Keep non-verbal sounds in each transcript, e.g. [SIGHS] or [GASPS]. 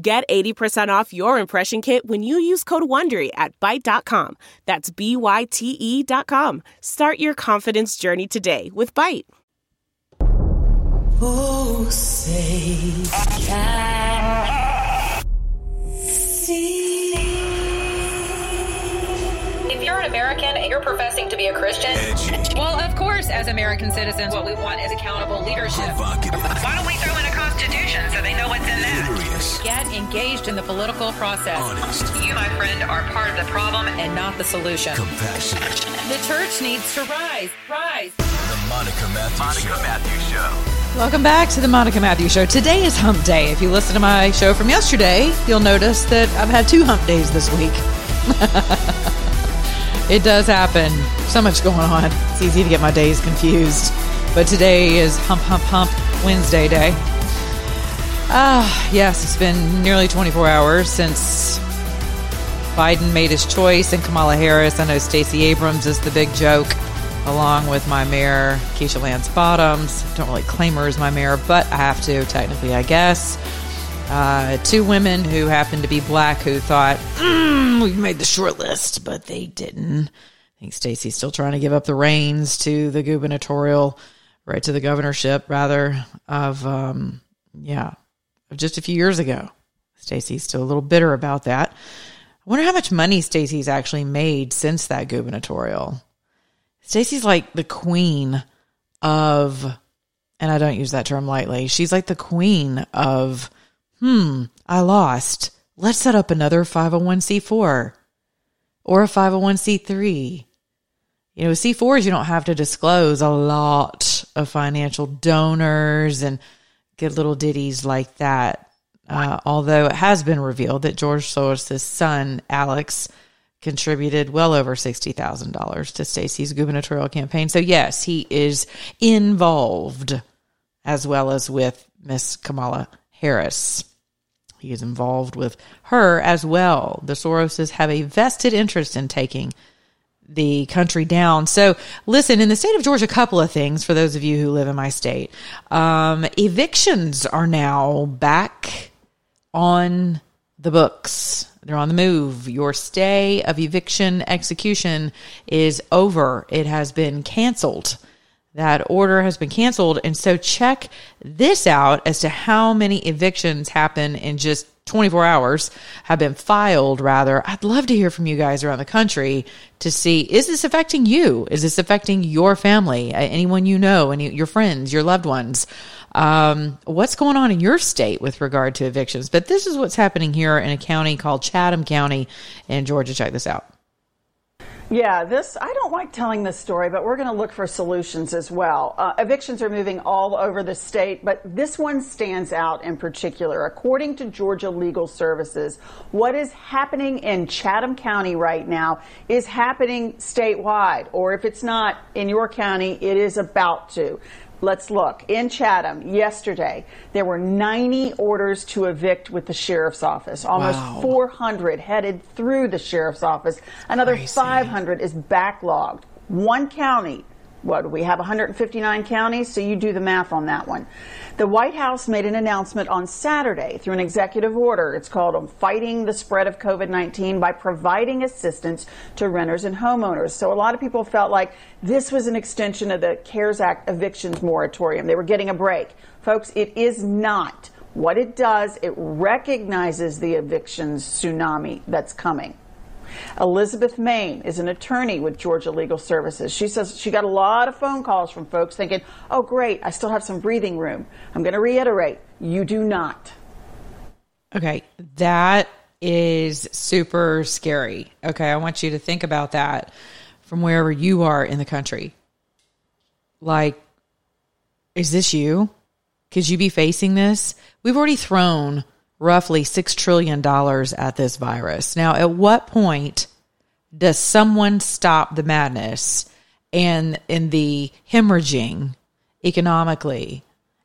Get 80% off your impression kit when you use code WONDERY at Byte.com. That's B-Y-T-E dot com. Start your confidence journey today with Byte. Oh, say can see. If you're an American and you're professing to be a Christian, Well, of course, as American citizens, what we want is accountable leadership. Why don't we throw in a constitution so they know what's in that? Hilarious, Get engaged in the political process. honest, You, my friend, are part of the problem and not the solution. compassionate. The church needs to rise. Rise. The Monica Matthews Show. Welcome back to the Monica Matthews Show. Today is hump day. If you listen to my show from yesterday, you'll notice that I've had two hump days this week. [LAUGHS] it does happen. So much going on. It's easy to get my days confused. But today is hump, hump, hump Wednesday day. Ah, yes, it's been nearly 24 hours since Biden made his choice and Kamala Harris. I know Stacey Abrams is the big joke, along with my mayor, Keisha Lance Bottoms. Don't really claim her as my mayor, but I have to, technically, I guess. Uh, two women who happened to be black who thought, mm, we've made the short list, but they didn't. I think Stacey's still trying to give up the reins to the gubernatorial, right to the governorship, rather, of, um, yeah, of just a few years ago. Stacy's still a little bitter about that. I wonder how much money Stacy's actually made since that gubernatorial. Stacy's like the queen of, and I don't use that term lightly. She's like the queen of, hmm, I lost. Let's set up another 501c4 or a 501c3. You know, C4s, you don't have to disclose a lot of financial donors and get little ditties like that. Uh, although it has been revealed that George Soros' son, Alex, contributed well over $60,000 to Stacey's gubernatorial campaign. So, yes, he is involved as well as with Miss Kamala Harris. He is involved with her as well. The Soroses have a vested interest in taking the country down. So, listen, in the state of Georgia, a couple of things for those of you who live in my state. Um, evictions are now back on the books. They're on the move. Your stay of eviction execution is over. It has been canceled. That order has been canceled. And so check this out as to how many evictions happen in just 24 hours have been filed rather. I'd love to hear from you guys around the country to see is this affecting you? Is this affecting your family? Anyone you know, any your friends, your loved ones? Um, what's going on in your state with regard to evictions? But this is what's happening here in a county called Chatham County in Georgia. Check this out. Yeah, this, I don't like telling this story, but we're going to look for solutions as well. Uh, evictions are moving all over the state, but this one stands out in particular. According to Georgia Legal Services, what is happening in Chatham County right now is happening statewide, or if it's not in your county, it is about to. Let's look. In Chatham, yesterday, there were 90 orders to evict with the sheriff's office. Almost Wow. 400 headed through the sheriff's office. Another Crazy. 500 is backlogged. One county. What do we have 159 counties? So you do the math on that one. The White House made an announcement on Saturday through an executive order. It's called Fighting the Spread of COVID 19 by providing assistance to renters and homeowners. So a lot of people felt like this was an extension of the CARES Act evictions moratorium. They were getting a break. Folks, it is not. What it does, it recognizes the evictions tsunami that's coming. Elizabeth Main is an attorney with Georgia Legal Services. She says she got a lot of phone calls from folks thinking, oh, great, I still have some breathing room. I'm going to reiterate, you do not. Okay, that is super scary. Okay, I want you to think about that from wherever you are in the country. Like, is this you? Could you be facing this? We've already thrown roughly $6 trillion at this virus. Now, at what point does someone stop the madness and in the hemorrhaging economically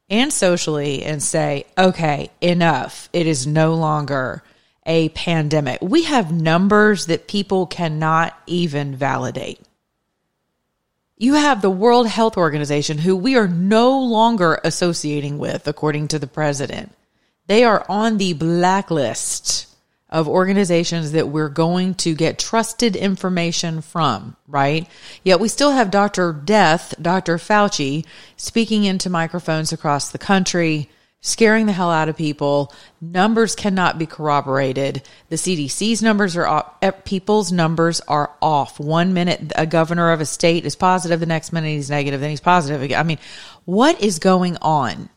and socially and say, okay, enough. It is no longer a pandemic. We have numbers that people cannot even validate. You have the World Health Organization, who we are no longer associating with, according to the president. They are on the blacklist of organizations that we're going to get trusted information from, right? Yet we still have Dr. Death, Dr. Fauci, speaking into microphones across the country, scaring the hell out of people. Numbers cannot be corroborated. The CDC's numbers are off. Eh, people's numbers are off. One minute, a governor of a state is positive, the next minute he's negative, then he's positive. Again. I mean, what is going on?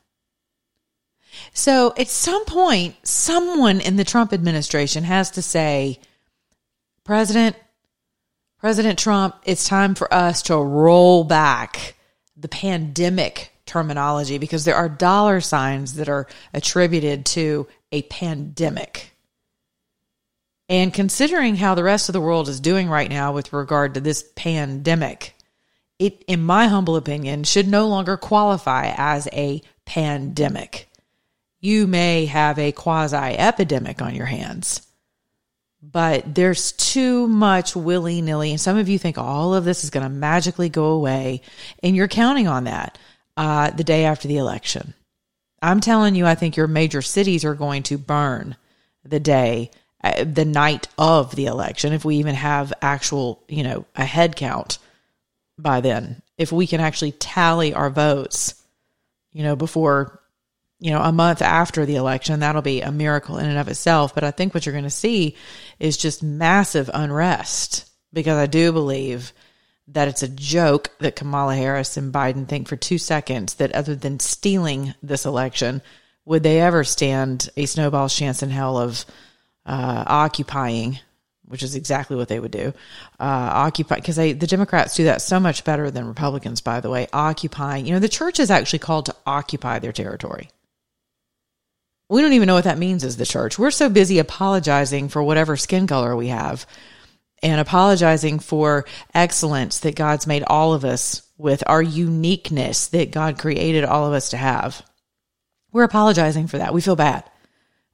So at some point, someone in the Trump administration has to say, President, President Trump, it's time for us to roll back the pandemic terminology because there are dollar signs that are attributed to a pandemic. And considering how the rest of the world is doing right now with regard to this pandemic, it, in my humble opinion, should no longer qualify as a pandemic. You may have a quasi epidemic on your hands, but there's too much willy nilly. And some of you think all of this is going to magically go away, and you're counting on that uh, the day after the election. I'm telling you, I think your major cities are going to burn the day, uh, the night of the election, if we even have actual, you know, a head count by then. If we can actually tally our votes, you know, before, you know, a month after the election, that'll be a miracle in and of itself. But I think what you're going to see is just massive unrest because I do believe that it's a joke that Kamala Harris and Biden think for two seconds that other than stealing this election, would they ever stand a snowball's chance in hell of uh, occupying, which is exactly what they would do, uh, occupy because the Democrats do that so much better than Republicans. By the way, occupying. You know, the church is actually called to occupy their territory. We don't even know what that means as the church. We're so busy apologizing for whatever skin color we have and apologizing for excellence that God's made all of us with, our uniqueness that God created all of us to have. We're apologizing for that. We feel bad.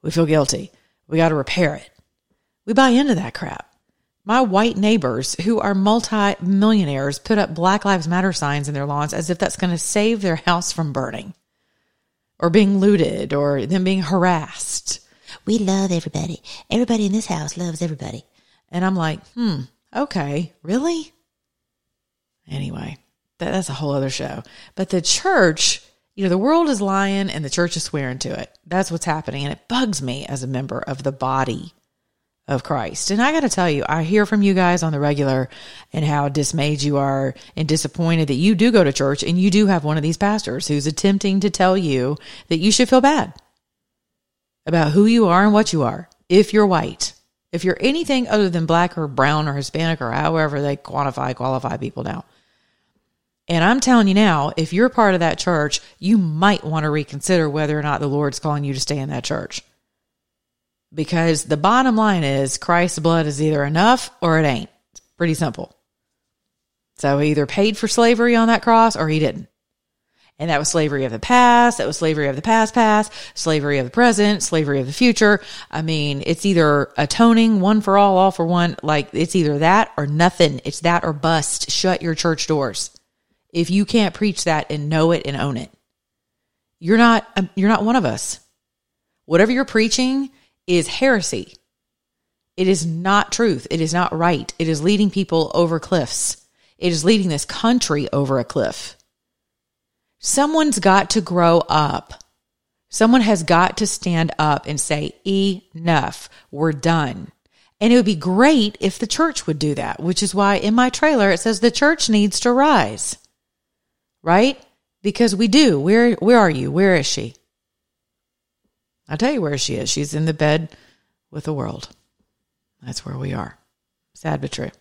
We feel guilty. We got to repair it. We buy into that crap. My white neighbors who are multi-millionaires put up Black Lives Matter signs in their lawns as if that's going to save their house from burning or being looted or them being harassed. We love everybody. Everybody in this house loves everybody. And I'm like, hmm, okay, really? Anyway, that, that's a whole other show. But the church, you know, the world is lying and the church is swearing to it. That's what's happening. And it bugs me as a member of the body of Christ. And I got to tell you, I hear from you guys on the regular and how dismayed you are and disappointed that you do go to church and you do have one of these pastors who's attempting to tell you that you should feel bad about who you are and what you are if you're white. If you're anything other than black or brown or Hispanic or however they quantify, qualify people now. And I'm telling you now, if you're part of that church, you might want to reconsider whether or not the Lord's calling you to stay in that church. Because the bottom line is Christ's blood is either enough or it ain't. It's pretty simple. So he either paid for slavery on that cross or he didn't. And that was slavery of the past. That was slavery of the past, past, slavery of the present, slavery of the future. I mean, it's either atoning one for all, all for one. Like it's either that or nothing. It's that or bust. Shut your church doors. If you can't preach that and know it and own it, you're not, um, you're not one of us. Whatever you're preaching is heresy. It is not truth. It is not right. It is leading people over cliffs. It is leading this country over a cliff. Someone's got to grow up. Someone has got to stand up and say, enough, we're done. And it would be great if the church would do that, which is why in my trailer it says the church needs to rise. Right? Because we do. Where where are you? Where is she? I'll tell you where she is. She's in the bed with the world. That's where we are. Sad but true.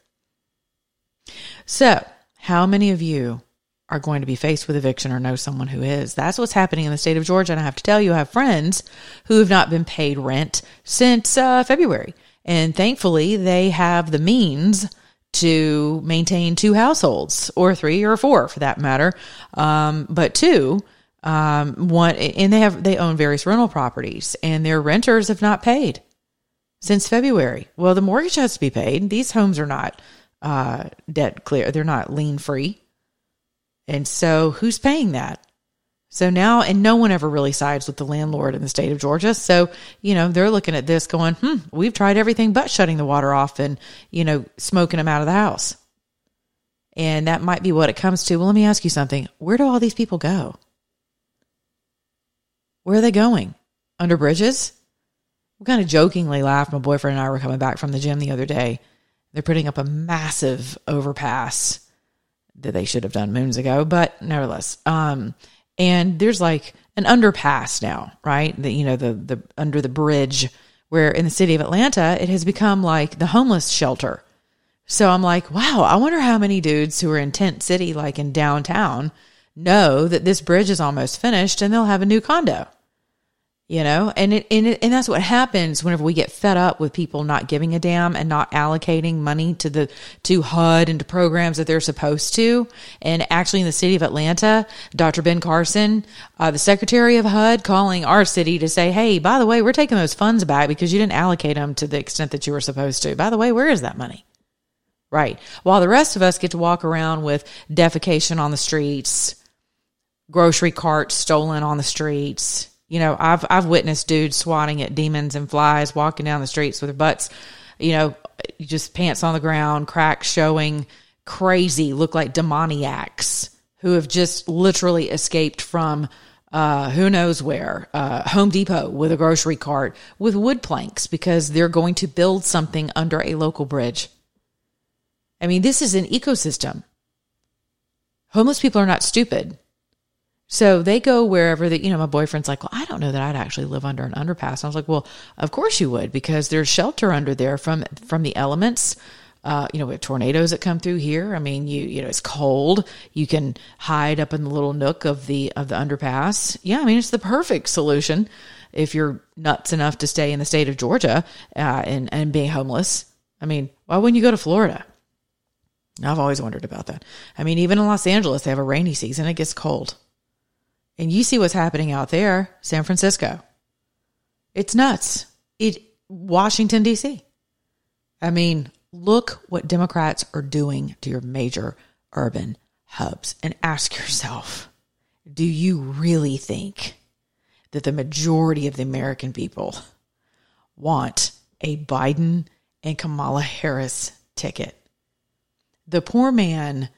So, how many of you are going to be faced with eviction or know someone who is. That's what's happening in the state of Georgia. And I have to tell you, I have friends who have not been paid rent since uh, February. And thankfully, they have the means to maintain two households or three or four for that matter. Um, but two, um, one, and they have, they own various rental properties and their renters have not paid since February. Well, the mortgage has to be paid. These homes are not uh, debt clear. They're not lien free. And so who's paying that? So now, and no one ever really sides with the landlord in the state of Georgia. So, you know, they're looking at this going, hmm, we've tried everything but shutting the water off and, you know, smoking them out of the house. And that might be what it comes to. Well, let me ask you something. Where do all these people go? Where are they going? Under bridges? We kind of jokingly laughed. My boyfriend and I were coming back from the gym the other day. They're putting up a massive overpass that they should have done moons ago, but nevertheless. Um, and there's like an underpass now, right? The you know the the under the bridge where in the city of Atlanta it has become like the homeless shelter. So I'm like, wow, I wonder how many dudes who are in tent city like in downtown know that this bridge is almost finished and they'll have a new condo you know? And it, and it, and that's what happens whenever we get fed up with people not giving a damn and not allocating money to the to HUD and to programs that they're supposed to. And actually in the city of Atlanta Dr. Ben Carson uh, the secretary of HUD calling our city to say hey by the way we're taking those funds back because you didn't allocate them to the extent that you were supposed to. By the way where is that money? Right. While the rest of us get to walk around with defecation on the streets grocery carts stolen on the streets you know, I've I've witnessed dudes swatting at demons and flies walking down the streets with their butts, you know, just pants on the ground, cracks showing, crazy, look like demoniacs who have just literally escaped from uh, who knows where, uh, Home Depot with a grocery cart with wood planks because they're going to build something under a local bridge. I mean, this is an ecosystem. Homeless people are not stupid. So they go wherever that, you know, my boyfriend's like, well, I don't know that I'd actually live under an underpass. I was like, well, of course you would because there's shelter under there from, from the elements. Uh, you know, we have tornadoes that come through here. I mean, you, you know, it's cold. You can hide up in the little nook of the, of the underpass. Yeah. I mean, it's the perfect solution if you're nuts enough to stay in the state of Georgia, uh, and, and being homeless. I mean, why wouldn't you go to Florida? I've always wondered about that. I mean, even in Los Angeles, they have a rainy season. It gets cold. And you see what's happening out there, San Francisco. It's nuts. It Washington D.C. I mean, look what Democrats are doing to your major urban hubs and ask yourself, do you really think that the majority of the American people want a Biden and Kamala Harris ticket? The poor man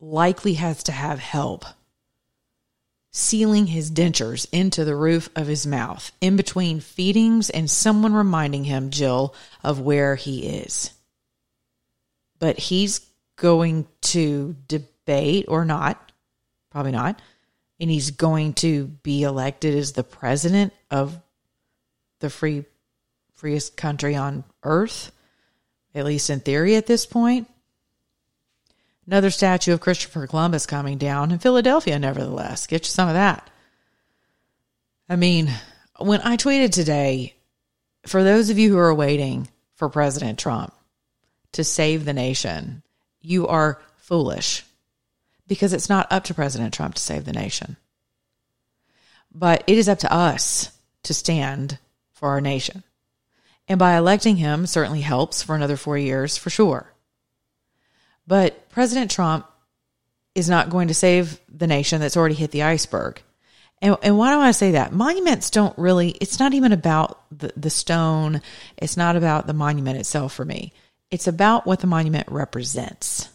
likely has to have help sealing his dentures into the roof of his mouth in between feedings and someone reminding him, Jill, of where he is. But he's going to debate or not, probably not, and he's going to be elected as the president of the free freest country on earth, at least in theory at this point. Another statue of Christopher Columbus coming down in Philadelphia, nevertheless. Get you some of that. I mean, when I tweeted today, for those of you who are waiting for President Trump to save the nation, you are foolish because it's not up to President Trump to save the nation. But it is up to us to stand for our nation. And by electing him certainly helps for another four years for sure. But President Trump is not going to save the nation that's already hit the iceberg. And, and why do I say that? Monuments don't really, it's not even about the, the stone. It's not about the monument itself for me. It's about what the monument represents.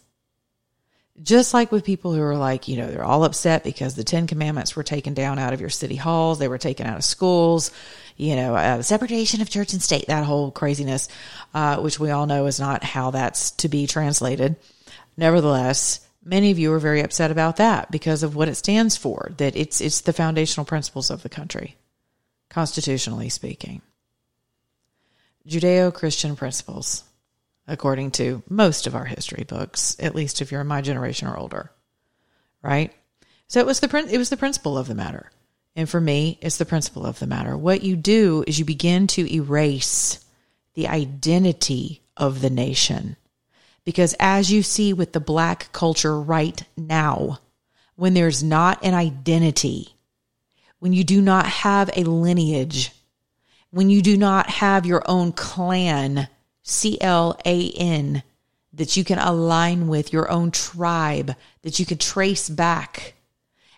Just like with people who are like, you know, they're all upset because the Ten Commandments were taken down out of your city halls, they were taken out of schools, you know, uh, separation of church and state, that whole craziness, uh, which we all know is not how that's to be translated. Nevertheless, many of you are very upset about that because of what it stands for, that it's it's the foundational principles of the country, constitutionally speaking. Judeo-Christian principles, according to most of our history books, at least if you're my generation or older. right? So it was the it was the principle of the matter. And for me, it's the principle of the matter. What you do is you begin to erase the identity of the nation. Because as you see with the black culture right now, when there's not an identity, when you do not have a lineage, when you do not have your own clan, C L A N, that you can align with, your own tribe that you can trace back,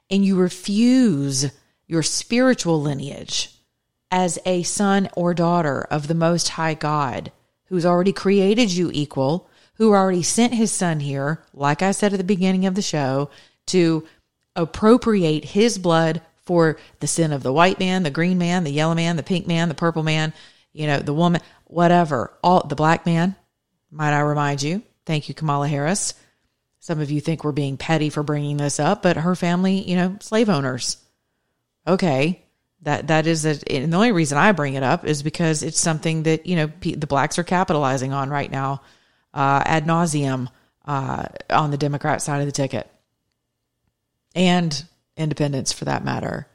and you refuse your spiritual lineage as a son or daughter of the Most High God, who's already created you equal, who already sent his son here, like I said at the beginning of the show, to appropriate his blood for the sin of the white man, the green man, the yellow man, the pink man, the purple man, you know, the woman, whatever, all the black man, might I remind you. Thank you, Kamala Harris. Some of you think we're being petty for bringing this up, but her family, you know, slave owners. Okay. That that is a, and the only reason I bring it up is because it's something that you know the blacks are capitalizing on right now, uh, ad nauseum uh, on the Democrat side of the ticket, and independents for that matter,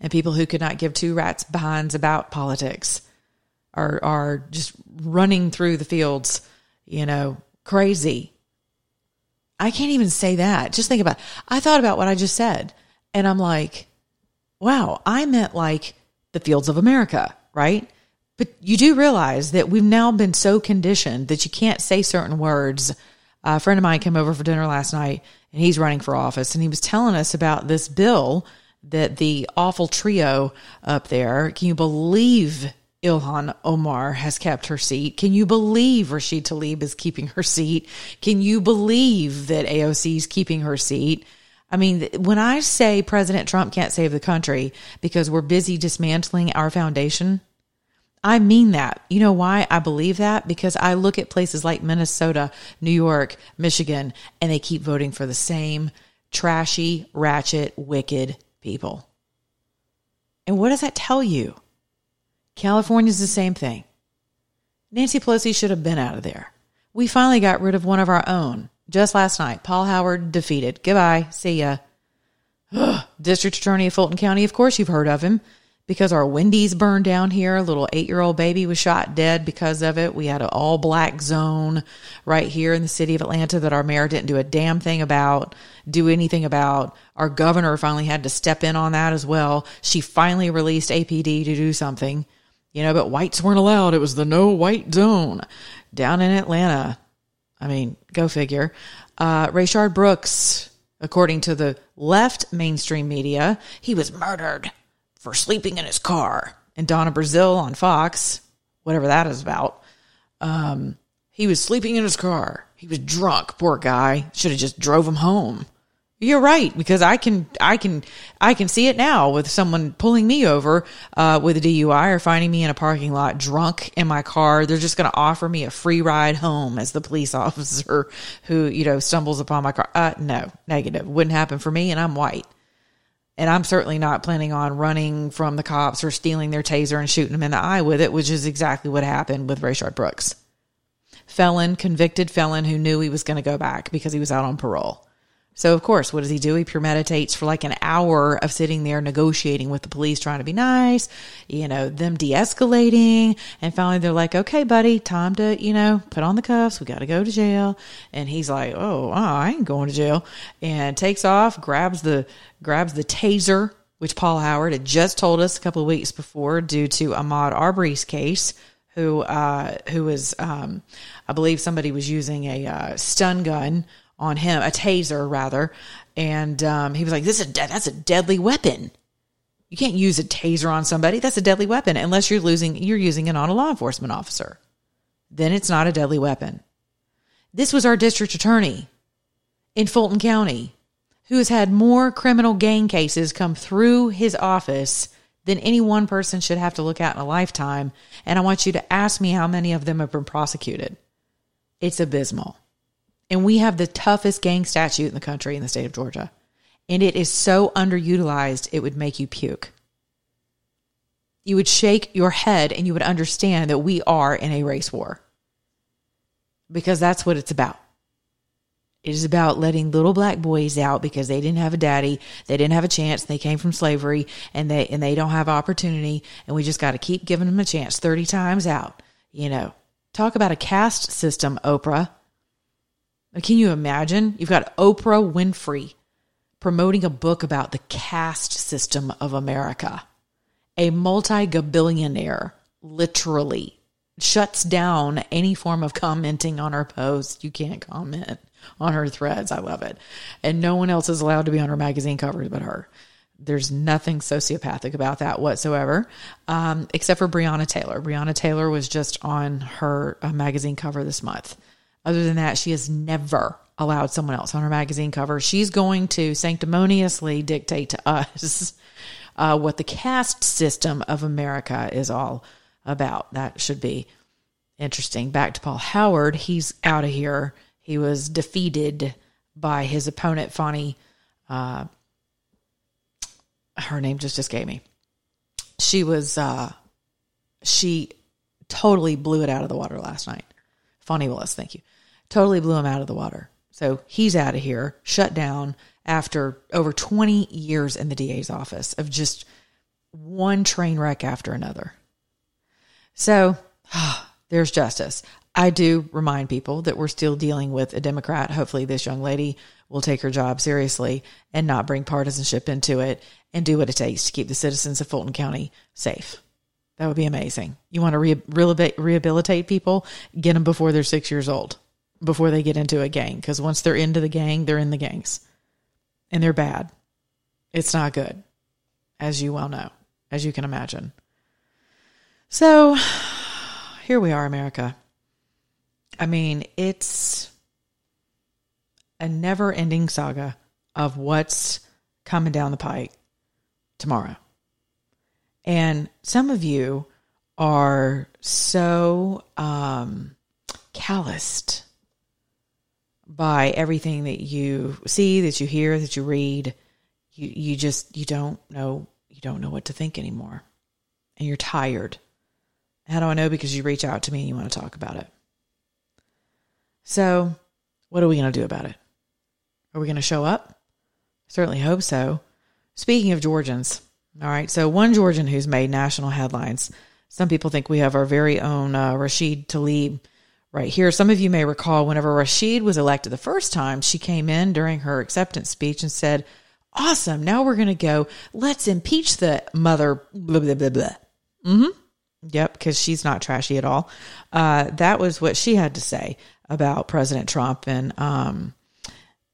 and people who could not give two rats behinds about politics are are just running through the fields, you know, crazy. I can't even say that. Just think about. It. I thought about what I just said, and I'm like wow, I meant like the fields of America, right? But you do realize that we've now been so conditioned that you can't say certain words. a friend of mine came over for dinner last night and he's running for office and he was telling us about this bill that the awful trio up there, can you believe Ilhan Omar has kept her seat? Can you believe Rashid Tlaib is keeping her seat? Can you believe that AOC is keeping her seat? I mean, when I say President Trump can't save the country because we're busy dismantling our foundation, I mean that. You know why I believe that? Because I look at places like Minnesota, New York, Michigan, and they keep voting for the same trashy, ratchet, wicked people. And what does that tell you? California's the same thing. Nancy Pelosi should have been out of there. We finally got rid of one of our own just last night. Paul Howard defeated. Goodbye. See ya. [GASPS] District Attorney of Fulton County. Of course, you've heard of him because our Wendy's burned down here. A little eight year old baby was shot dead because of it. We had an all black zone right here in the city of Atlanta that our mayor didn't do a damn thing about, do anything about. Our governor finally had to step in on that as well. She finally released APD to do something, you know, but whites weren't allowed. It was the no white zone down in Atlanta. I mean, go figure. Uh, Rayshard Brooks, according to the left mainstream media, he was murdered for sleeping in his car. And Donna Brazile on Fox, whatever that is about, um, he was sleeping in his car. He was drunk. Poor guy. Should have just drove him home. You're right because I can I can I can see it now with someone pulling me over uh, with a DUI or finding me in a parking lot drunk in my car. They're just going to offer me a free ride home as the police [LAUGHS] officer who you know stumbles upon my car. Uh, no, negative. Wouldn't happen for me, and I'm white. And I'm certainly not planning on running from the cops or stealing their taser and shooting them in the eye with it, which is exactly what happened with Rayshard Brooks. Felon, convicted felon who knew he was going to go back because he was out on parole. So, of course, what does he do? He premeditates for like an hour of sitting there negotiating with the police, trying to be nice, you know, them de escalating. And finally, they're like, okay, buddy, time to, you know, put on the cuffs. We got to go to jail. And he's like, oh, I ain't going to jail. And takes off, grabs the, grabs the taser, which Paul Howard had just told us a couple of weeks before due to Ahmaud Arbery's case who uh, who was um, I believe somebody was using a uh, stun gun on him, a taser rather, and um, he was like, "This is a de- that's a deadly weapon. You can't use a taser on somebody. That's a deadly weapon unless you're losing you're using it on a law enforcement officer. Then it's not a deadly weapon." This was our district attorney in Fulton County, who has had more criminal gang cases come through his office than any one person should have to look at in a lifetime. And I want you to ask me how many of them have been prosecuted. It's abysmal. And we have the toughest gang statute in the country in the state of Georgia. And it is so underutilized, it would make you puke. You would shake your head and you would understand that we are in a race war because that's what it's about. It is about letting little black boys out because they didn't have a daddy, they didn't have a chance, they came from slavery, and they and they don't have opportunity, and we just got to keep giving them a chance thirty times out. You know, talk about a caste system, Oprah. Can you imagine? You've got Oprah Winfrey promoting a book about the caste system of America. A multi billionaire literally shuts down any form of commenting on her post. You can't comment on her threads. I love it. And no one else is allowed to be on her magazine covers but her. There's nothing sociopathic about that whatsoever, um, except for Breonna Taylor. Breonna Taylor was just on her uh, magazine cover this month. Other than that, she has never allowed someone else on her magazine cover. She's going to sanctimoniously dictate to us uh, what the caste system of America is all about. That should be interesting. Back to Paul Howard. He's out of here. He was defeated by his opponent, Fani. Uh, her name just escaped me. She was, uh, she totally blew it out of the water last night. Fani Willis, thank you. Totally blew him out of the water. So he's out of here, shut down after over 20 years in the DA's office of just one train wreck after another. So [SIGHS] there's justice. I do remind people that we're still dealing with a Democrat. Hopefully, this young lady will take her job seriously and not bring partisanship into it and do what it takes to keep the citizens of Fulton County safe. That would be amazing. You want to re- rehabilitate people? Get them before they're six years old, before they get into a gang. Because once they're into the gang, they're in the gangs and they're bad. It's not good, as you well know, as you can imagine. So [SIGHS] here we are, America. I mean, it's a never ending saga of what's coming down the pike tomorrow. And some of you are so um, calloused by everything that you see, that you hear, that you read. You you just you don't know you don't know what to think anymore, and you're tired. How do I know? Because you reach out to me and you want to talk about it. So, what are we going to do about it? Are we going to show up? Certainly hope so. Speaking of Georgians, all right, so one Georgian who's made national headlines. Some people think we have our very own uh, Rashid Tlaib right here. Some of you may recall whenever Rashid was elected the first time, she came in during her acceptance speech and said, Awesome, now we're going to go. Let's impeach the mother, blah, blah, blah, blah. Mm-hmm. Yep, because she's not trashy at all. Uh, that was what she had to say about President Trump and um,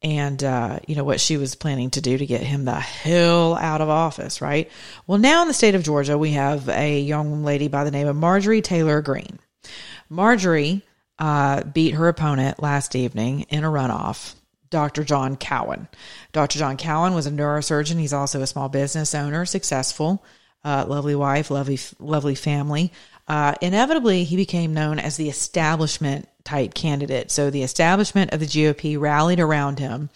and uh, you know what she was planning to do to get him the hell out of office. Right. Well, now in the state of Georgia, we have a young lady by the name of Marjorie Taylor Greene. Marjorie uh, beat her opponent last evening in a runoff. Dr. John Cowan. Dr. John Cowan was a neurosurgeon. He's also a small business owner, successful uh, lovely wife, lovely, lovely family. Uh, inevitably, he became known as the establishment type candidate. So the establishment of the GOP rallied around him,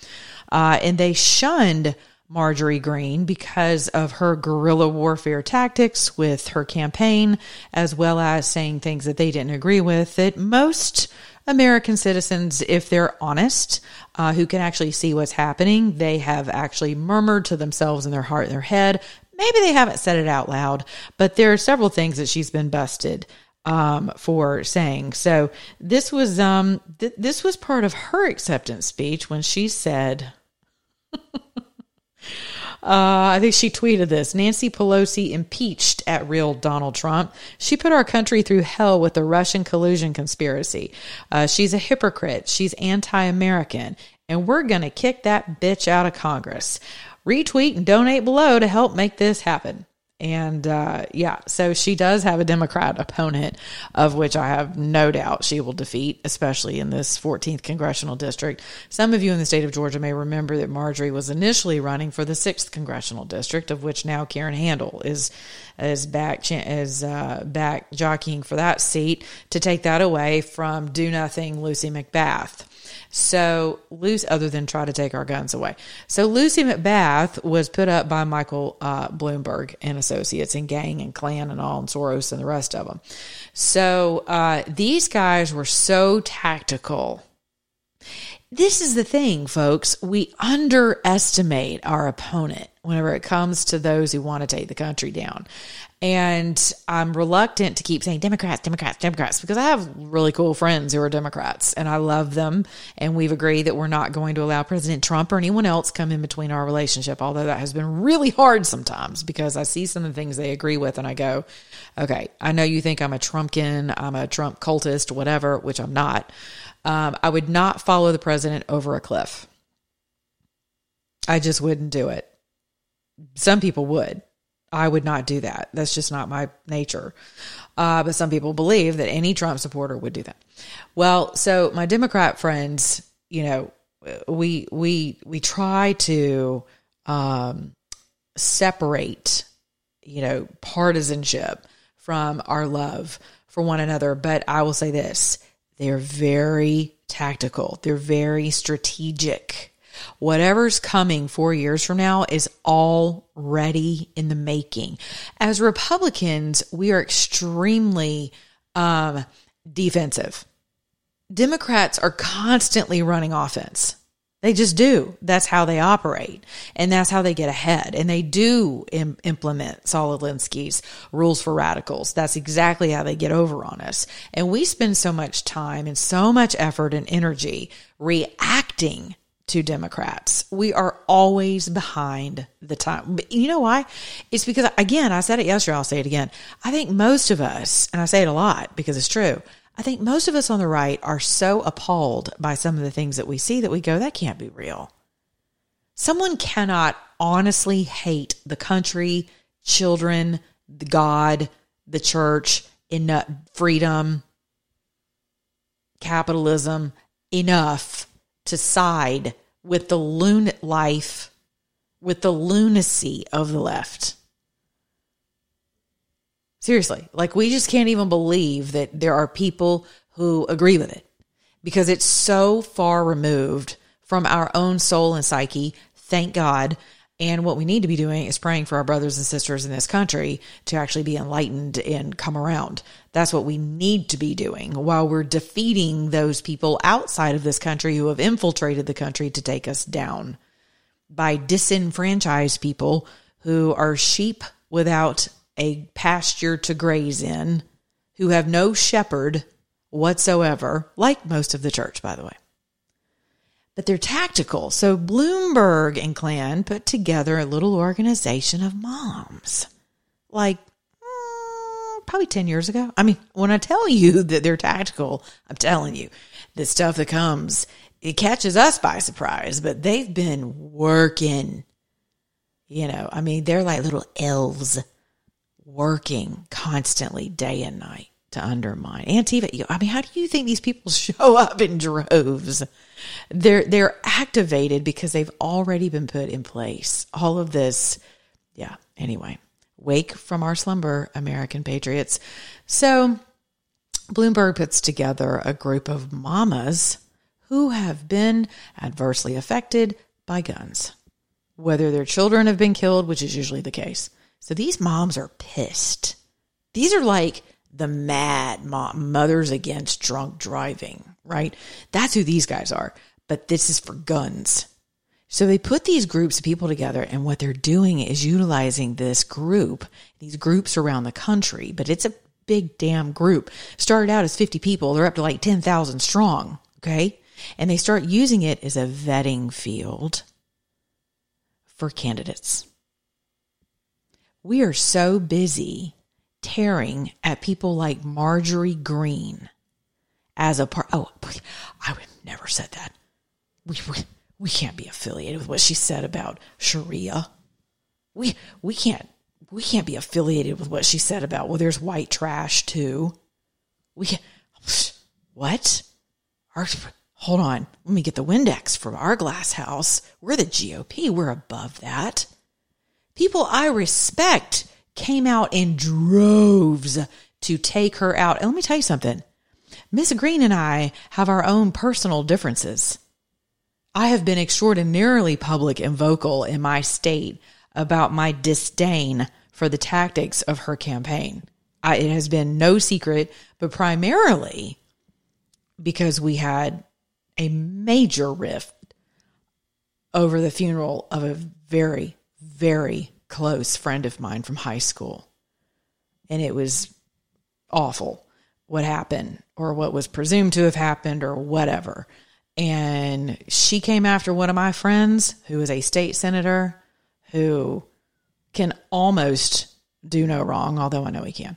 uh, and they shunned Marjorie Greene because of her guerrilla warfare tactics with her campaign, as well as saying things that they didn't agree with that most American citizens, if they're honest, uh, who can actually see what's happening, they have actually murmured to themselves in their heart and their head, Maybe they haven't said it out loud, but there are several things that she's been busted um, for saying. So this was um, th- this was part of her acceptance speech when she said. [LAUGHS] Uh, I think she tweeted this Nancy Pelosi impeached at real Donald Trump. She put our country through hell with the Russian collusion conspiracy. Uh, she's a hypocrite. She's anti American. And we're going to kick that bitch out of Congress retweet and donate below to help make this happen. And uh, yeah, so she does have a Democrat opponent, of which I have no doubt she will defeat, especially in this 14th congressional district. Some of you in the state of Georgia may remember that Marjorie was initially running for the 6th congressional district, of which now Karen Handel is is back is uh, back jockeying for that seat to take that away from do nothing Lucy McBath. So Lucy, other than try to take our guns away. So Lucy McBath was put up by Michael uh, Bloomberg and Associates and Gang and Clan and all and Soros and the rest of them. So uh, these guys were so tactical this is the thing, folks. We underestimate our opponent whenever it comes to those who want to take the country down. And I'm reluctant to keep saying Democrats, Democrats, Democrats, because I have really cool friends who are Democrats and I love them. And we've agreed that we're not going to allow President Trump or anyone else come in between our relationship, although that has been really hard sometimes because I see some of the things they agree with and I go, okay, I know you think I'm a Trumpkin, I'm a Trump cultist, whatever, which I'm not. Um, I would not follow the president over a cliff. I just wouldn't do it. Some people would. I would not do that. That's just not my nature. Uh, but some people believe that any Trump supporter would do that. Well, so my Democrat friends, you know, we we we try to um, separate, you know, partisanship from our love for one another. But I will say this: they're very tactical. They're very strategic Whatever's coming four years from now is already in the making. As Republicans, we are extremely um, defensive. Democrats are constantly running offense. They just do. That's how they operate. And that's how they get ahead. And they do Im- implement Saul rules for radicals. That's exactly how they get over on us. And we spend so much time and so much effort and energy reacting to Democrats. We are always behind the time. You know why? It's because, again, I said it yesterday, I'll say it again. I think most of us, and I say it a lot because it's true, I think most of us on the right are so appalled by some of the things that we see that we go, that can't be real. Someone cannot honestly hate the country, children, the God, the church, in freedom, capitalism enough to side with the loon life, with the lunacy of the left. Seriously, like we just can't even believe that there are people who agree with it because it's so far removed from our own soul and psyche. Thank God. And what we need to be doing is praying for our brothers and sisters in this country to actually be enlightened and come around. That's what we need to be doing while we're defeating those people outside of this country who have infiltrated the country to take us down by disenfranchised people who are sheep without a pasture to graze in, who have no shepherd whatsoever, like most of the church, by the way but they're tactical. So Bloomberg and Klan put together a little organization of moms, like mm, probably 10 years ago. I mean, when I tell you [LAUGHS] that they're tactical, I'm telling you the stuff that comes, it catches us by surprise, but they've been working. You know, I mean, they're like little elves working constantly day and night to undermine Antifa. I mean, how do you think these people [LAUGHS] show up in droves? They're they're activated because they've already been put in place. All of this, yeah. Anyway, wake from our slumber, American patriots. So, Bloomberg puts together a group of mamas who have been adversely affected by guns, whether their children have been killed, which is usually the case. So these moms are pissed. These are like the mad mom, mothers against drunk driving, right? That's who these guys are. But this is for guns. So they put these groups of people together, and what they're doing is utilizing this group, these groups around the country, but it's a big damn group. Started out as 50 people, they're up to like 10,000 strong, okay? And they start using it as a vetting field for candidates. We are so busy tearing at people like Marjorie Greene as a part. Oh, I would never said that. We, we we can't be affiliated with what she said about Sharia. We we can't we can't be affiliated with what she said about well, there's white trash too. We what? Our, hold on, let me get the Windex from our glass house. We're the GOP. We're above that. People I respect came out in droves to take her out. And let me tell you something. Miss Greene and I have our own personal differences. I have been extraordinarily public and vocal in my state about my disdain for the tactics of her campaign. I, it has been no secret, but primarily because we had a major rift over the funeral of a very, very close friend of mine from high school. And it was awful what happened or what was presumed to have happened or whatever. And she came after one of my friends who is a state senator who can almost do no wrong, although I know he can.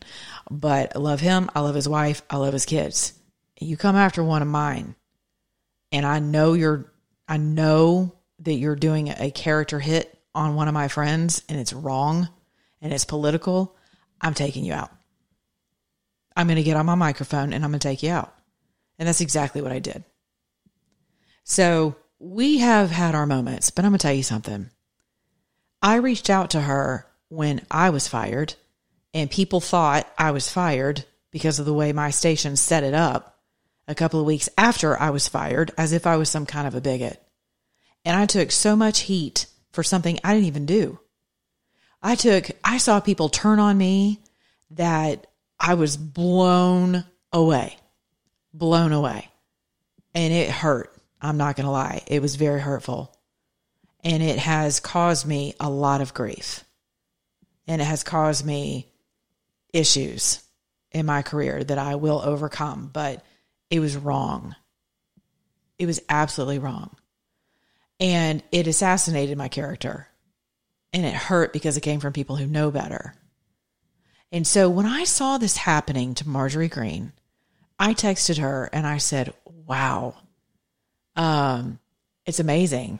But I love him. I love his wife. I love his kids. You come after one of mine, and I know you're, I know that you're doing a character hit on one of my friends and it's wrong and it's political. I'm taking you out. I'm going to get on my microphone and I'm going to take you out. And that's exactly what I did. So we have had our moments, but I'm going to tell you something. I reached out to her when I was fired, and people thought I was fired because of the way my station set it up a couple of weeks after I was fired, as if I was some kind of a bigot. And I took so much heat for something I didn't even do. I took, I saw people turn on me that I was blown away, blown away. And it hurt. I'm not going to lie. It was very hurtful and it has caused me a lot of grief and it has caused me issues in my career that I will overcome, but it was wrong. It was absolutely wrong. And it assassinated my character. And it hurt because it came from people who know better. And so when I saw this happening to Marjorie Greene, I texted her and I said, Wow, um, it's amazing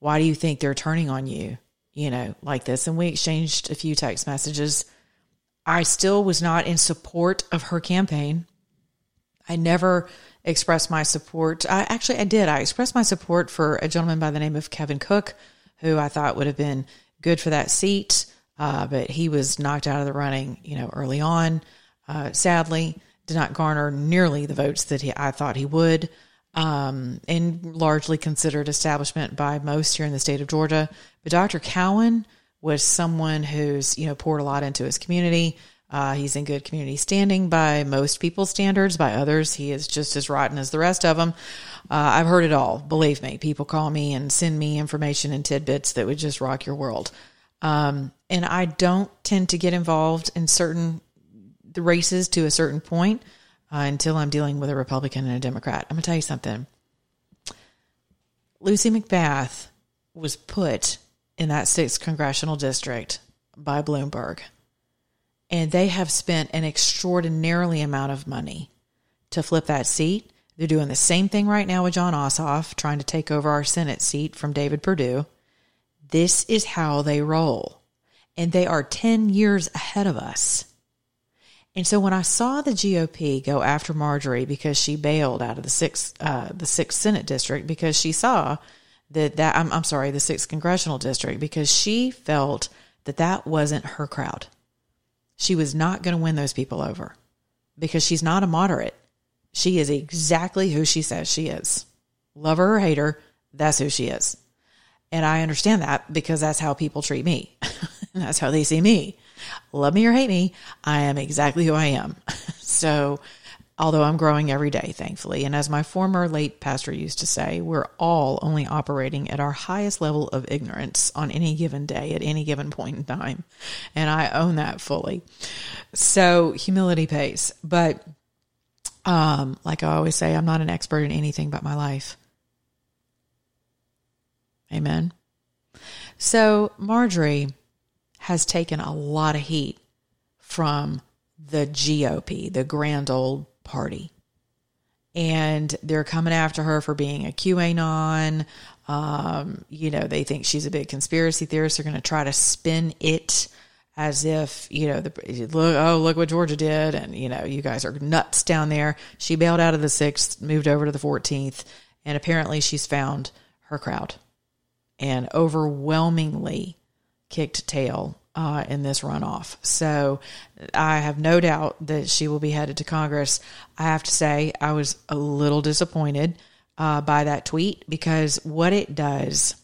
why do you think they're turning on you, you know, like this? And we exchanged a few text messages. I still was not in support of her campaign. I never expressed my support. I actually I did. I expressed my support for a gentleman by the name of Kevin Cooke, who I thought would have been good for that seat, uh, but he was knocked out of the running, you know, early on. Uh, sadly, did not garner nearly the votes that he, I thought he would um, and largely considered establishment by most here in the state of Georgia. But Dr. Cowan was someone who's you know poured a lot into his community. Uh, he's in good community standing by most people's standards. By others, he is just as rotten as the rest of them. Uh, I've heard it all. Believe me, people call me and send me information and tidbits that would just rock your world. Um, and I don't tend to get involved in certain the races to a certain point uh, until I'm dealing with a Republican and a Democrat. I'm going to tell you something. Lucy McBath was put in that sixth congressional district by Bloomberg, and they have spent an extraordinarily amount of money to flip that seat. They're doing the same thing right now with Jon Ossoff, trying to take over our Senate seat from David Perdue. This is how they roll. And they are 10 years ahead of us. And so when I saw the GOP go after Marjorie because she bailed out of the sixth uh, the sixth Senate district because she saw that that I'm, I'm sorry the sixth congressional district because she felt that that wasn't her crowd. She was not going to win those people over because she's not a moderate. She is exactly who she says she is. Love her or hate her, that's who she is. And I understand that because that's how people treat me. [LAUGHS] that's how they see me love me or hate me, I am exactly who I am. [LAUGHS] so, although I'm growing every day, thankfully. And as my former late pastor used to say, we're all only operating at our highest level of ignorance on any given day at any given point in time. And I own that fully. So, humility pays. But, um, like I always say, I'm not an expert in anything but my life. Amen. So, Marjorie has taken a lot of heat from the GOP, the grand old party. And they're coming after her for being a QAnon. Um, you know, they think she's a big conspiracy theorist. They're going to try to spin it as if, you know, the, look, oh, look what Georgia did. And, you know, you guys are nuts down there. She bailed out of the sixth, moved over to the 14th. And apparently she's found her crowd. And overwhelmingly, kicked tail uh, in this runoff. So I have no doubt that she will be headed to Congress. I have to say, I was a little disappointed uh, by that tweet because what it does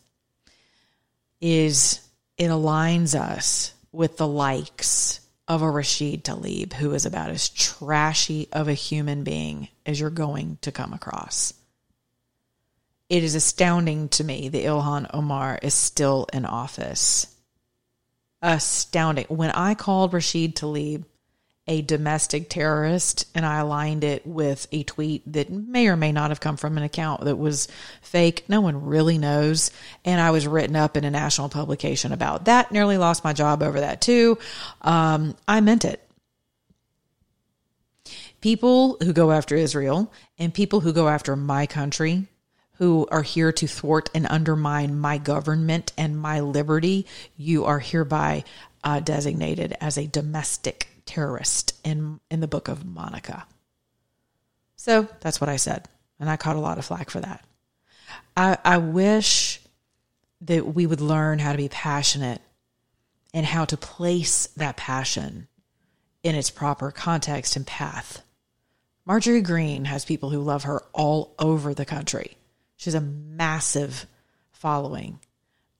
is it aligns us with the likes of a Rashid Tlaib, who is about as trashy of a human being as you're going to come across. it is astounding to me that Ilhan Omar is still in office. Astounding. When I called Rashid Tlaib a domestic terrorist and I aligned it with a tweet that may or may not have come from an account that was fake, no one really knows. And I was written up in a national publication about that. Nearly lost my job over that too. Um, I meant it people who go after Israel and people who go after my country, who are here to thwart and undermine my government and my liberty, you are hereby uh, designated as a domestic terrorist in in the book of Monica. So that's what I said, and I caught a lot of flack for that. I, I wish that we would learn how to be passionate and how to place that passion in its proper context and path. Marjorie Greene has people who love her all over the country. She's a massive following.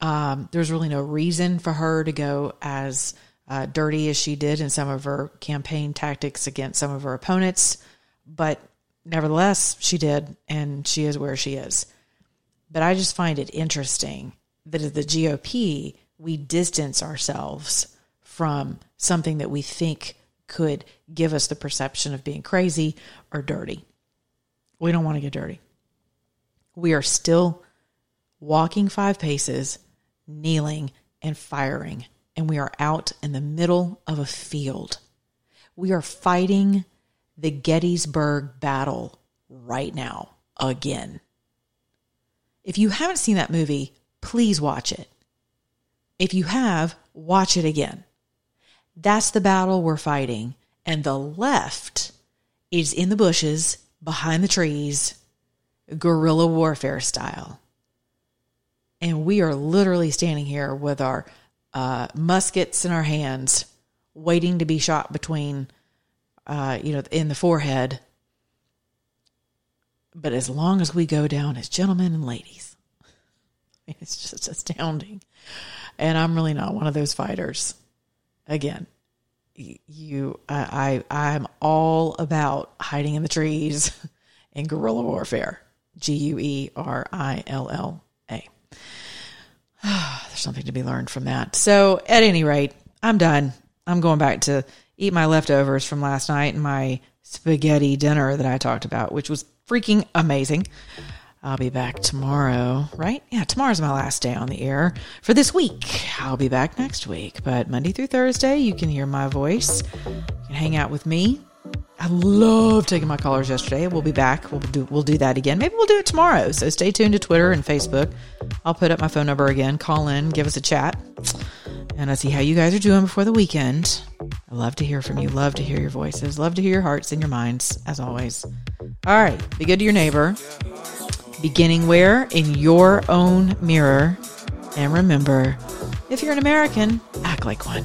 Um, there's really no reason for her to go as uh, dirty as she did in some of her campaign tactics against some of her opponents, but nevertheless, she did, and she is where she is. But I just find it interesting that the GOP, we distance ourselves from something that we think could give us the perception of being crazy or dirty. We don't want to get dirty. We are still walking five paces, kneeling, and firing, and we are out in the middle of a field. We are fighting the Gettysburg battle right now again. If you haven't seen that movie, please watch it. If you have, watch it again. That's the battle we're fighting. And the left is in the bushes, behind the trees, guerrilla warfare style. And we are literally standing here with our uh, muskets in our hands, waiting to be shot between, uh, you know, in the forehead. But as long as we go down as gentlemen and ladies, [LAUGHS] it's just astounding. And I'm really not one of those fighters again, you, I, I, I'm all about hiding in the trees [LAUGHS] and guerrilla warfare. G U E R I L L A. [SIGHS] There's something to be learned from that. So, at any rate, I'm done. I'm going back to eat my leftovers from last night and my spaghetti dinner that I talked about, which was freaking amazing. I'll be back tomorrow, right? Yeah, tomorrow's my last day on the air for this week. I'll be back next week, but Monday through Thursday, you can hear my voice. You can hang out with me. I love taking my callers yesterday. We'll be back. We'll do we'll do that again. Maybe we'll do it tomorrow. So stay tuned to Twitter and Facebook. I'll put up my phone number again. Call in, give us a chat. And I see how you guys are doing before the weekend. I love to hear from you. Love to hear your voices. Love to hear your hearts and your minds, as always. All right. Be good to your neighbor beginning where? In your own mirror. And remember, if you're an American, act like one.